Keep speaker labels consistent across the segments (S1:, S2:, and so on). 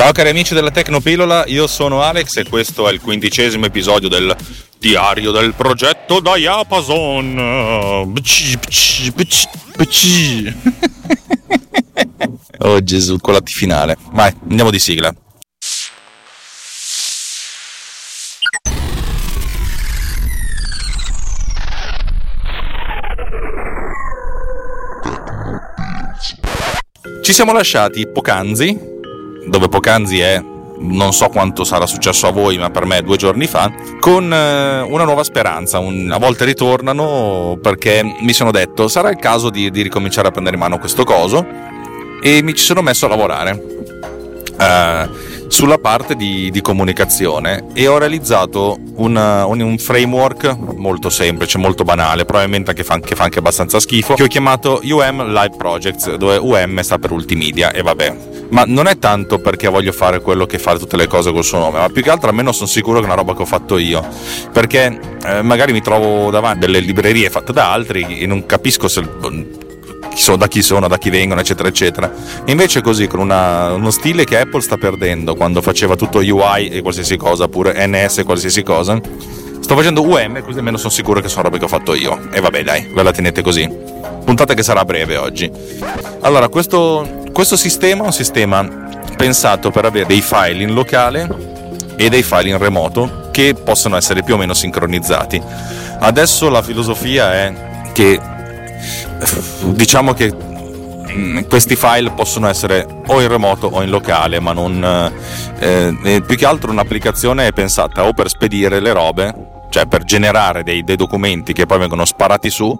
S1: Ciao cari amici della Tecnopilola, io sono Alex e questo è il quindicesimo episodio del diario del progetto Diapason. oh Gesù, con la T finale. Vai, andiamo di sigla. Ci siamo lasciati poc'anzi, dove poc'anzi è non so quanto sarà successo a voi, ma per me due giorni fa, con eh, una nuova speranza. A volte ritornano perché mi sono detto sarà il caso di, di, ricominciare a prendere in mano questo coso e mi ci sono messo a lavorare. Uh, sulla parte di, di, comunicazione e ho realizzato una, un, un, framework molto semplice, molto banale, probabilmente che fa, che fa, anche abbastanza schifo, che ho chiamato UM Live Projects, dove UM sta per Ultimedia e vabbè. Ma non è tanto perché voglio fare quello che fa tutte le cose col suo nome, ma più che altro almeno sono sicuro che è una roba che ho fatto io. Perché eh, magari mi trovo davanti delle librerie fatte da altri e non capisco se so, da chi sono, da chi vengono, eccetera, eccetera. Invece così, con una, uno stile che Apple sta perdendo quando faceva tutto UI e qualsiasi cosa, pure NS e qualsiasi cosa, sto facendo UM, così almeno sono sicuro che sono robe che ho fatto io. E vabbè, dai, ve la tenete così. Puntata che sarà breve oggi. Allora, questo, questo sistema è un sistema pensato per avere dei file in locale e dei file in remoto che possono essere più o meno sincronizzati. Adesso la filosofia è che diciamo che mm, questi file possono essere o in remoto o in locale, ma non eh, eh, più che altro un'applicazione è pensata o per spedire le robe, cioè per generare dei, dei documenti che poi vengono sparati su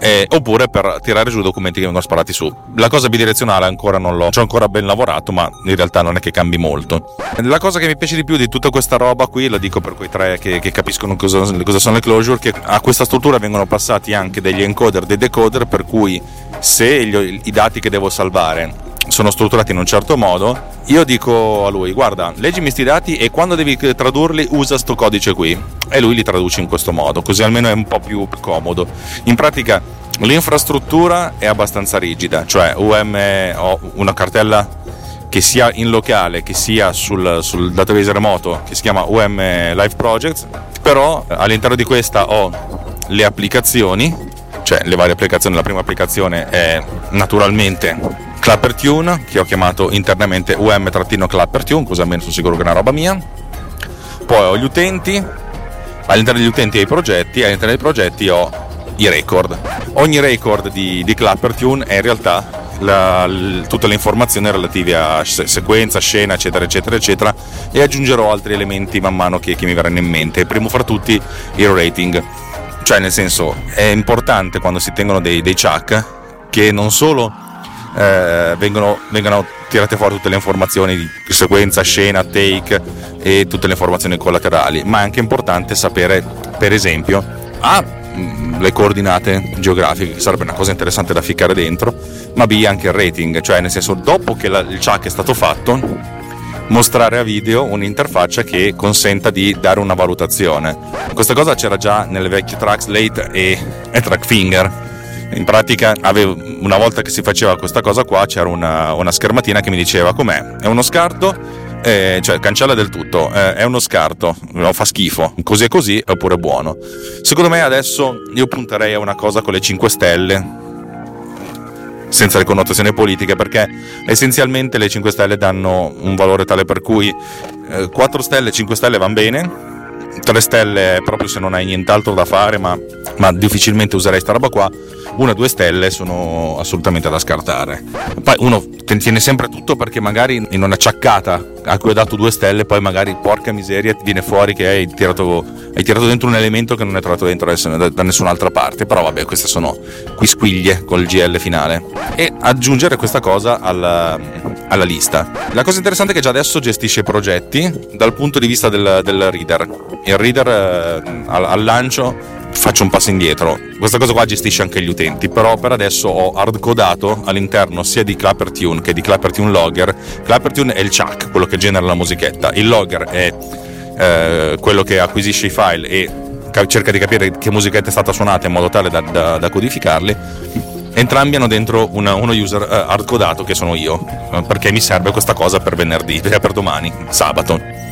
S1: eh, oppure per tirare giù documenti che vengono sparati su. La cosa bidirezionale ancora non l'ho, ci ho ancora ben lavorato, ma in realtà non è che cambi molto. La cosa che mi piace di più di tutta questa roba qui, lo dico per quei tre che, che capiscono cosa, cosa, sono le closure, che a questa struttura vengono passati anche degli encoder, dei decoder, per cui se gli, i dati che devo salvare sono strutturati in un certo modo, io dico a lui guarda, leggimi questi dati e quando devi tradurli usa sto codice qui e lui li traduce in questo modo, così almeno è un po' più comodo. In pratica l'infrastruttura è abbastanza rigida, cioè UM ho una cartella che sia in locale che sia sul, sul database remoto che si chiama UM Live Projects, però all'interno di questa ho le applicazioni, cioè le varie applicazioni, la prima applicazione è naturalmente Clapper Tune che ho chiamato internamente UM-Clapper Tune, così almeno sono sicuro che è una roba mia. Poi ho gli utenti, all'interno degli utenti ho i progetti, all'interno dei progetti ho i record. Ogni record di, di Clapper Tune è in realtà la, l, tutte le informazioni relative a se, sequenza, scena, eccetera, eccetera, eccetera, e aggiungerò altri elementi man mano che, che mi verranno in mente. Primo fra tutti il rating, cioè nel senso è importante quando si tengono dei, dei chuck che non solo eh, vengono, vengono tirate fuori tutte le informazioni di sequenza, scena, take e tutte le informazioni collaterali, ma è anche importante sapere, per esempio, A, mm, le coordinate geografiche, che sarebbe una cosa interessante da ficcare dentro, ma B anche il rating, cioè nel senso dopo che la, il chuck è stato fatto, mostrare a video un'interfaccia che consenta di dare una valutazione. Questa cosa c'era già nelle vecchie tracks Late e, e Track in pratica avevo, una volta che si faceva questa cosa qua c'era una, una schermatina che mi diceva com'è, è uno scarto eh, cioè cancella del tutto, eh, è uno scarto, no, fa schifo, così è così, oppure buono. Secondo me adesso io punterei a una cosa con le 5 stelle, senza le connotazioni politiche, perché essenzialmente le 5 stelle danno un valore tale per cui eh, 4 stelle, 5 stelle vanno bene, 3 stelle proprio se non hai nient'altro da fare, ma, ma difficilmente userei sta roba qua una o due stelle sono assolutamente da scartare. Poi uno tiene sempre tutto perché magari in una ciaccata a cui ho dato due stelle, poi magari porca miseria ti viene fuori che hai tirato, hai tirato dentro un elemento che non è trovato dentro da, da nessun'altra parte. Però vabbè, queste sono quisquiglie col GL finale. E aggiungere questa cosa alla, alla lista. La cosa interessante è che già adesso gestisce progetti dal punto di vista del, del reader. Il reader eh, al, al lancio faccio un passo indietro. Questa cosa qua gestisce anche gli utenti, però per adesso ho hardcodato all'interno sia di ClapperTune che di ClapperTune Logger. ClapperTune è il chuck, quello che genera la musichetta. Il Logger è eh, quello che acquisisce i file e cerca di capire che musichetta è stata suonata in modo tale da, da, da codificarli entrambi hanno dentro una, uno user uh, hardcodato che sono io, uh, perché mi serve questa cosa per venerdì, per domani, sabato.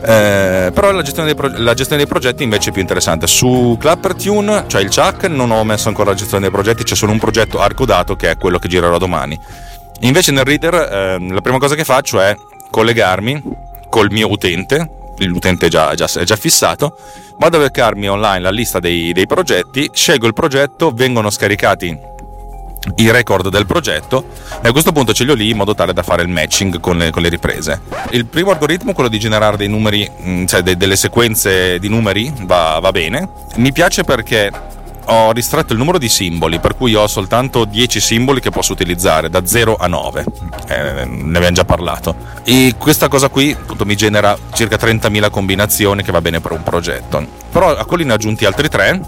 S1: Eh, però la gestione, pro- la gestione, dei progetti invece è più interessante. Su ClapperTune, cioè il Chuck, non ho messo ancora la gestione dei progetti, c'è solo un progetto hardcodato che è quello che girerò domani. Invece nel reader eh, la prima cosa che faccio è collegarmi col mio utente, l'utente è già, già, è già fissato, vado a beccarmi online la lista dei, dei progetti, scelgo il progetto, vengono scaricati i record del progetto e a questo punto ce li ho lì in modo tale da fare il matching con le, con le riprese. Il primo algoritmo, quello di generare dei numeri, mm, cioè de, delle sequenze di numeri, va, va bene. Mi piace perché ho ristretto il numero di simboli, per cui ho soltanto 10 simboli che posso utilizzare, da 0 a 9, eh, ne abbiamo già parlato. E questa cosa qui appunto, mi genera circa 30.000 combinazioni che va bene per un progetto. Però a quelli ne ho aggiunti altri 3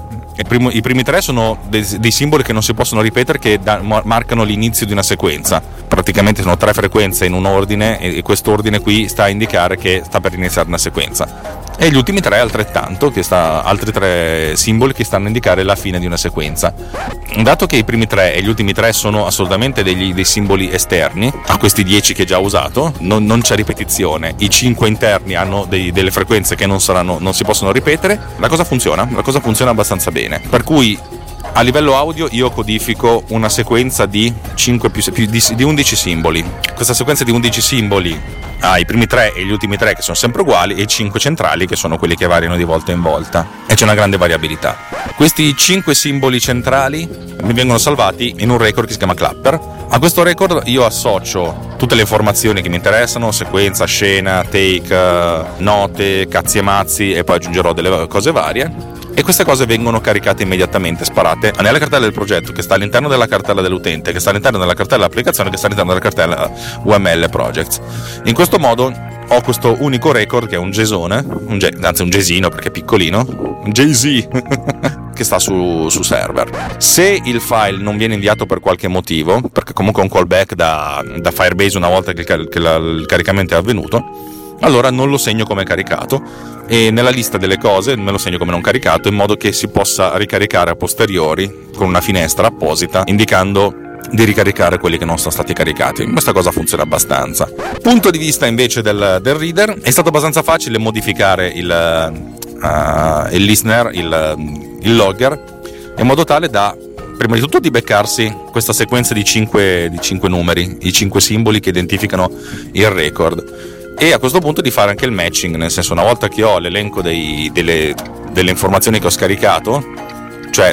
S1: Primo, I primi tre sono dei, dei, simboli che non si possono ripetere, che da, marcano l'inizio di una sequenza. Praticamente sono tre frequenze in un ordine e, e quest'ordine qui sta a indicare che sta per iniziare una sequenza e gli ultimi tre altrettanto, sta, altri tre simboli che stanno a indicare la fine di una sequenza. Dato che i primi tre e gli ultimi tre sono assolutamente degli, dei simboli esterni a questi dieci che già ho usato, non, non c'è ripetizione, i cinque interni hanno dei, delle frequenze che non, saranno, non si possono ripetere, la cosa funziona, la cosa funziona abbastanza bene. Per cui a livello audio io codifico una sequenza di, 5 più, più di, di 11 simboli. Questa sequenza di 11 simboli ha i primi tre e gli ultimi tre che sono sempre uguali e i cinque centrali che sono quelli che variano di volta in volta e c'è una grande variabilità. Questi cinque simboli centrali mi vengono salvati in un record che si chiama Clapper. A questo record io associo tutte le informazioni che mi interessano, sequenza, scena, take, note, cazzi e mazzi e poi aggiungerò delle cose varie e queste cose vengono caricate immediatamente, sparate nella cartella del progetto che sta all'interno della cartella dell'utente, che sta all'interno della cartella dell'applicazione, che sta all'interno della cartella UML Projects. In questo modo ho questo unico record che è un JSON, un J, anzi un JSON perché è piccolino, un JZ che sta su, su, server. Se il file non viene inviato per qualche motivo, perché comunque è un callback da, da Firebase una volta che, il, che la, il caricamento è avvenuto, allora non lo segno come caricato e nella lista delle cose me lo segno come non caricato in modo che si possa ricaricare a posteriori con una finestra apposita indicando di ricaricare quelli che non sono stati caricati. Questa cosa funziona abbastanza. Punto di vista invece del, del reader, è stato abbastanza facile modificare il, uh, il listener, il, il logger, in modo tale da prima di tutto di beccarsi questa sequenza di 5, di 5 numeri, i 5 simboli che identificano il record. E a questo punto di fare anche il matching, nel senso una volta che ho l'elenco dei, delle, delle, informazioni che ho scaricato, cioè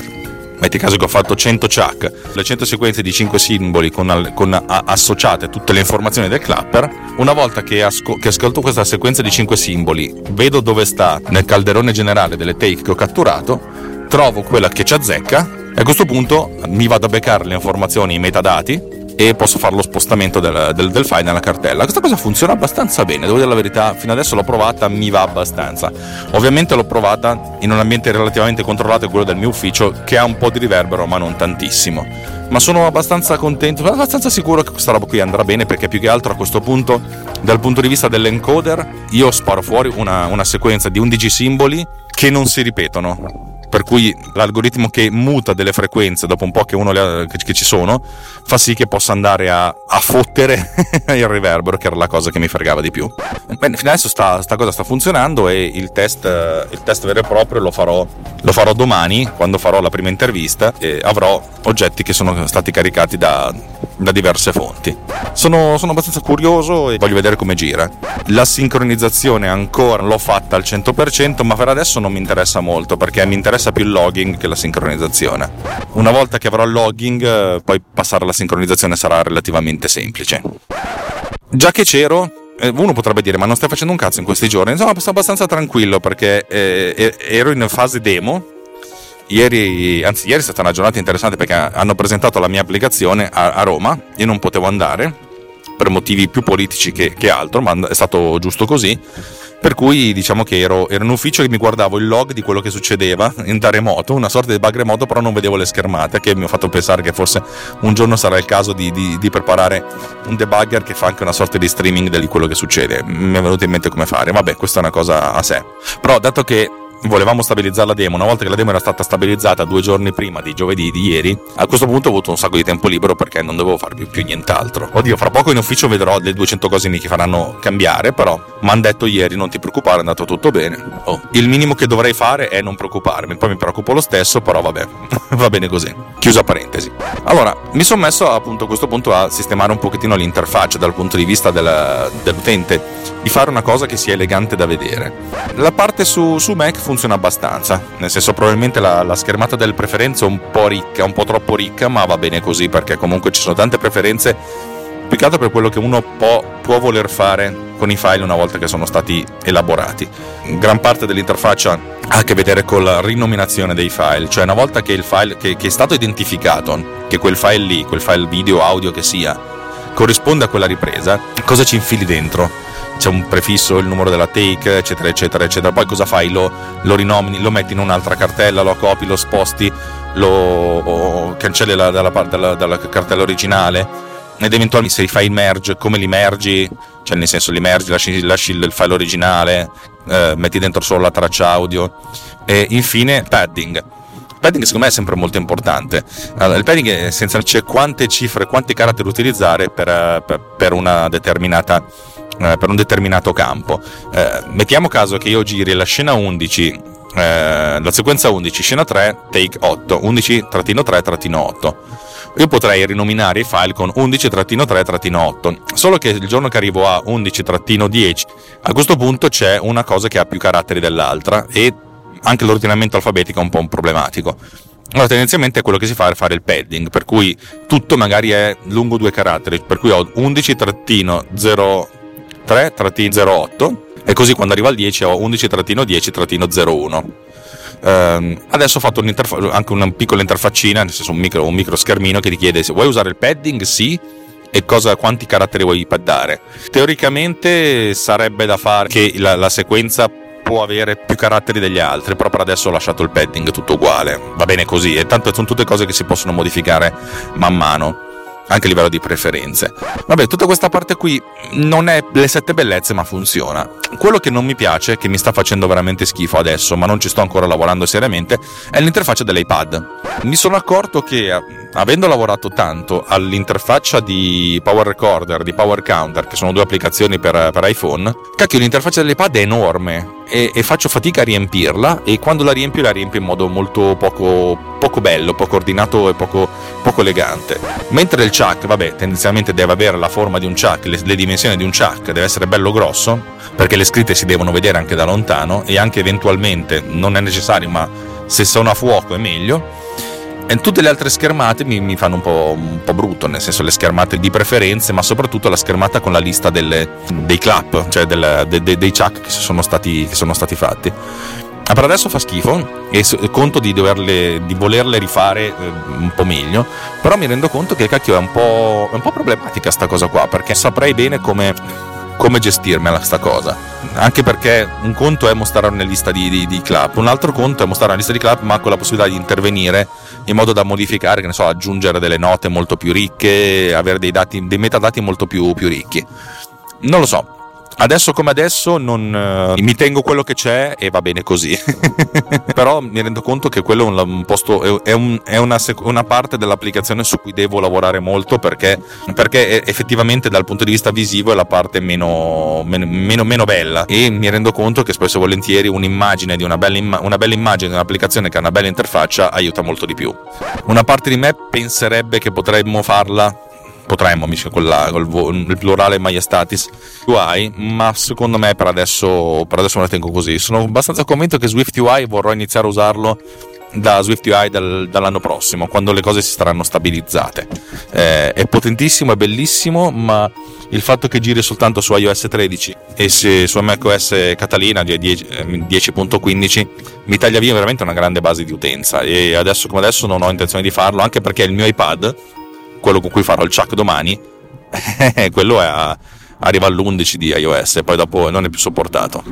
S1: metti caso che ho fatto 100 chuck, le 100 sequenze di 5 simboli con, con a, associate tutte le informazioni del clapper, una volta che, asco, che ascolto questa sequenza di 5 simboli, vedo dove sta nel calderone generale delle take che ho catturato, trovo quella che ci azzecca e a questo punto mi vado a beccare le informazioni, i metadati e posso fare lo spostamento del, del, del, file nella cartella. Questa cosa funziona abbastanza bene, devo dire la verità, fino adesso l'ho provata, mi va abbastanza. Ovviamente l'ho provata in un ambiente relativamente controllato, quello del mio ufficio, che ha un po' di riverbero, ma non tantissimo. Ma sono abbastanza contento, abbastanza sicuro che questa roba qui andrà bene, perché più che altro a questo punto, dal punto di vista dell'encoder, io sparo fuori una, una sequenza di 11 simboli che non si ripetono per cui l'algoritmo che muta delle frequenze dopo un po' che, ha, che, ci sono fa sì che possa andare a, a fottere il riverbero che era la cosa che mi fregava di più. Bene, fino adesso sta, sta, cosa sta funzionando e il test, il test vero e proprio lo farò, lo farò domani quando farò la prima intervista e avrò oggetti che sono stati caricati da, da diverse fonti. Sono, sono abbastanza curioso e voglio vedere come gira. La sincronizzazione ancora l'ho fatta al 100% ma per adesso non mi interessa molto perché mi interessa interessa più il logging che la sincronizzazione. Una volta che avrò il logging, eh, poi passare alla sincronizzazione sarà relativamente semplice. Già che c'ero, eh, uno potrebbe dire ma non stai facendo un cazzo in questi giorni insomma sto abbastanza tranquillo perché eh, ero in fase demo ieri anzi ieri è stata una giornata interessante perché hanno presentato la mia applicazione a, a Roma io non potevo andare per motivi più politici che, che altro ma è stato giusto così per cui diciamo che ero, ero, in ufficio e mi guardavo il log di quello che succedeva in da remoto, una sorta di bug remoto, però non vedevo le schermate, che mi ha fatto pensare che forse un giorno sarà il caso di, di, di preparare un debugger che fa anche una sorta di streaming di quello che succede. Mi è venuto in mente come fare, vabbè, questa è una cosa a sé. Però dato che volevamo stabilizzare la demo, una volta che la demo era stata stabilizzata due giorni prima di giovedì di ieri, a questo punto ho avuto un sacco di tempo libero perché non dovevo fare più, nient'altro. Oddio, fra poco in ufficio vedrò le 200 cose che faranno cambiare, però mi hanno detto ieri non ti preoccupare, è andato tutto bene. Oh, il minimo che dovrei fare è non preoccuparmi, poi mi preoccupo lo stesso, però vabbè, va bene così. Chiusa parentesi. Allora, mi sono messo appunto a questo punto a sistemare un pochettino l'interfaccia dal punto di vista del, dell'utente, di fare una cosa che sia elegante da vedere. La parte su, su Mac funziona abbastanza, nel senso probabilmente la, la schermata delle preferenze è un po' ricca, un po' troppo ricca, ma va bene così perché comunque ci sono tante preferenze più che altro per quello che uno può, può, voler fare con i file una volta che sono stati elaborati. Gran parte dell'interfaccia ha a che vedere con la rinominazione dei file, cioè una volta che il file che, che è stato identificato, che quel file lì, quel file video, audio che sia, corrisponde a quella ripresa, cosa ci infili dentro? C'è un prefisso, il numero della take, eccetera, eccetera, eccetera. Poi cosa fai? Lo, lo rinomini, lo metti in un'altra cartella, lo copi, lo sposti, lo cancelli la, dalla, dalla, dalla cartella originale ed eventualmente se fai il merge, come li mergi, cioè nel senso li mergi, lasci, lasci il file originale, eh, metti dentro solo la traccia audio e infine padding. Padding secondo me è sempre molto importante. Allora, il padding è c'è quante cifre, quanti caratteri utilizzare per, per, per una determinata eh, per un determinato campo. Eh, mettiamo caso che io giri la scena 11 eh, la sequenza 11, scena 3, take 8, 11-3-8 io potrei rinominare i file con 11-3-3-8, solo che il giorno che arrivo a 11-10, a questo punto c'è una cosa che ha più caratteri dell'altra e anche l'ordinamento alfabetico è un po' problematico. Allora, tendenzialmente quello che si fa è fare il padding, per cui tutto magari è lungo due caratteri, per cui ho 11-03-08 e così quando arriva al 10 ho 11-10-01. Uh, adesso ho fatto anche una piccola interfaccina, nel senso un micro, un micro schermino che ti chiede se vuoi usare il padding, sì, e cosa, quanti caratteri vuoi paddare. Teoricamente sarebbe da fare che la, la, sequenza può avere più caratteri degli altri, però per adesso ho lasciato il padding tutto uguale. Va bene così, e tanto sono tutte cose che si possono modificare man mano anche a livello di preferenze. Vabbè, tutta questa parte qui non è le sette bellezze, ma funziona. Quello che non mi piace, che mi sta facendo veramente schifo adesso, ma non ci sto ancora lavorando seriamente, è l'interfaccia dell'iPad. Mi sono accorto che, avendo lavorato tanto all'interfaccia di Power Recorder, di Power Counter, che sono due applicazioni per, per iPhone, cacchio, l'interfaccia dell'iPad è enorme e, e, faccio fatica a riempirla e quando la riempio la riempio in modo molto poco, poco bello, poco ordinato e poco, poco, elegante. Mentre il chuck, vabbè, tendenzialmente deve avere la forma di un chuck, le, le dimensioni di un chuck, deve essere bello grosso, perché le scritte si devono vedere anche da lontano e anche eventualmente, non è necessario, ma se sono a fuoco è meglio e tutte le altre schermate mi, mi fanno un po', un po', brutto, nel senso le schermate di preferenze, ma soprattutto la schermata con la lista delle, dei clap, cioè del, de, de, dei chuck che sono stati, che sono stati fatti. Ma per adesso fa schifo e conto di, doverle, di volerle rifare eh, un po' meglio, però mi rendo conto che cacchio è un po', è un po problematica sta cosa qua, perché saprei bene come come gestirmela sta cosa. Anche perché un conto è mostrare una lista di, di, di, club, un altro conto è mostrare una lista di club, ma con la possibilità di intervenire in modo da modificare, che ne so, aggiungere delle note molto più ricche, avere dei, dati, dei metadati molto più, più ricchi. Non lo so, Adesso come adesso non, uh, mi tengo quello che c'è e va bene così. Però mi rendo conto che quello è un, un posto, è, un, è una, una, parte dell'applicazione su cui devo lavorare molto perché, perché effettivamente dal punto di vista visivo è la parte meno, meno, meno, meno bella e mi rendo conto che spesso e volentieri un'immagine di una bella, imma- una bella immagine di un'applicazione che ha una bella interfaccia aiuta molto di più. Una parte di me penserebbe che potremmo farla potremmo mica con, il plurale maiestatis. UI ma secondo me per adesso, per adesso me la tengo così. Sono abbastanza convinto che Swift UI vorrò iniziare a usarlo da Swift UI dal, dall'anno prossimo quando le cose si saranno stabilizzate. Eh, è potentissimo è bellissimo ma il fatto che giri soltanto su iOS 13 e su macOS Catalina 10.15 eh, mi taglia via veramente una grande base di utenza. E adesso come adesso non ho intenzione di farlo anche perché il mio iPad quello con cui farò il chuck domani, quello è, arriva all'11 di iOS e poi dopo non è più sopportato.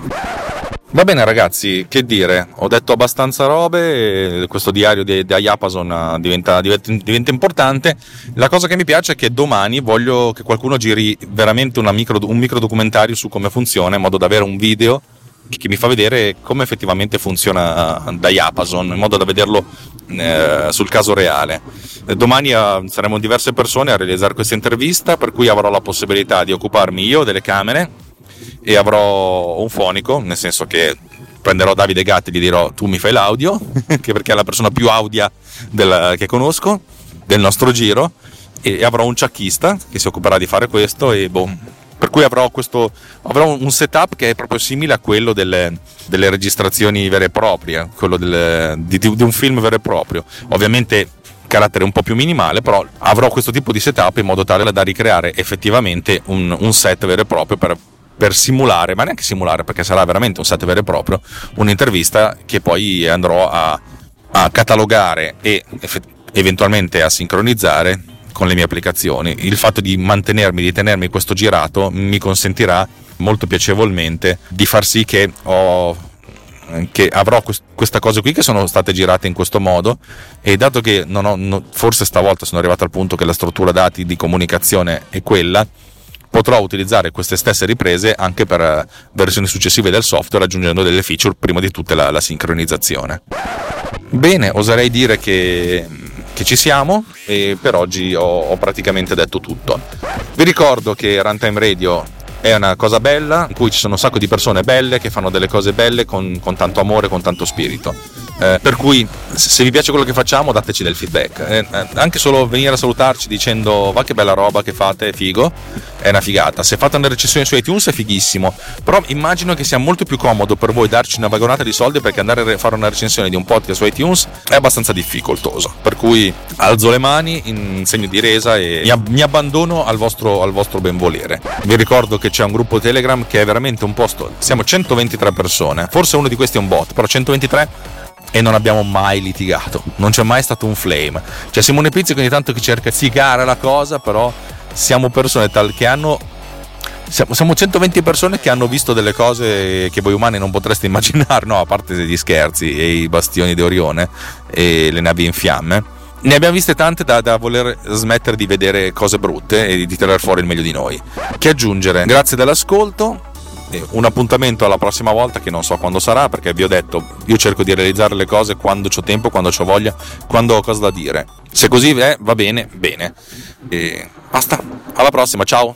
S1: Va bene ragazzi, che dire, ho detto abbastanza robe, questo diario di, di Iapason diventa, diventa, diventa, importante, la cosa che mi piace è che domani voglio che qualcuno giri veramente micro, un micro documentario su come funziona in modo da avere un video che mi fa vedere come effettivamente funziona Diapason, in modo da vederlo eh, sul caso reale. Domani eh, saremo diverse persone a realizzare questa intervista, per cui avrò la possibilità di occuparmi io delle camere e avrò un fonico, nel senso che prenderò Davide Gatti e gli dirò tu mi fai l'audio, perché è la persona più audia del, che conosco del nostro giro, e avrò un ciacchista che si occuperà di fare questo e boh, per cui avrò, questo, avrò un setup che è proprio simile a quello delle, delle registrazioni vere e proprie, quello del, di, di un film vero e proprio. Ovviamente carattere un po' più minimale, però avrò questo tipo di setup in modo tale da ricreare effettivamente un, un set vero e proprio per, per, simulare, ma neanche simulare perché sarà veramente un set vero e proprio, un'intervista che poi andrò a, a catalogare e eventualmente a sincronizzare con le mie applicazioni. Il fatto di mantenermi, di tenermi questo girato mi consentirà molto piacevolmente di far sì che ho che avrò quest- queste cose qui che sono state girate in questo modo e dato che non ho, no, forse stavolta sono arrivato al punto che la struttura dati di comunicazione è quella, potrò utilizzare queste stesse riprese anche per uh, versioni successive del software aggiungendo delle feature, prima di tutte la, la sincronizzazione. Bene, oserei dire che, che ci siamo e per oggi ho, ho praticamente detto tutto. Vi ricordo che Runtime Radio è una cosa bella in cui ci sono un sacco di persone belle che fanno delle cose belle con, con tanto amore, con tanto spirito. Eh, per cui se vi piace quello che facciamo dateci del feedback. Eh, eh, anche solo venire a salutarci dicendo va che bella roba che fate, figo, è una figata. Se fate una recensione su iTunes è fighissimo, però immagino che sia molto più comodo per voi darci una vagonata di soldi perché andare a fare una recensione di un podcast su iTunes è abbastanza difficoltoso. Per cui alzo le mani in segno di resa e mi, ab- mi abbandono al vostro, al vostro benvolere. Vi ricordo che c'è un gruppo Telegram che è veramente un posto. Siamo 123 persone, forse uno di questi è un bot, però 123 e non abbiamo mai litigato, non c'è mai stato un flame. C'è Simone Pizzi che ogni tanto che cerca di zigare la cosa, però siamo persone tal che hanno siamo, 120 persone che hanno visto delle cose che voi umani non potreste immaginare, no, a parte gli scherzi e i bastioni di Orione e le navi in fiamme. Ne abbiamo viste tante da, da voler smettere di vedere cose brutte e di tirare fuori il meglio di noi. Che aggiungere? Grazie dell'ascolto un appuntamento alla prossima volta che non so quando sarà perché vi ho detto io cerco di realizzare le cose quando ho tempo, quando ho voglia, quando ho cosa da dire. Se così è, va bene, bene. E basta, alla prossima, ciao.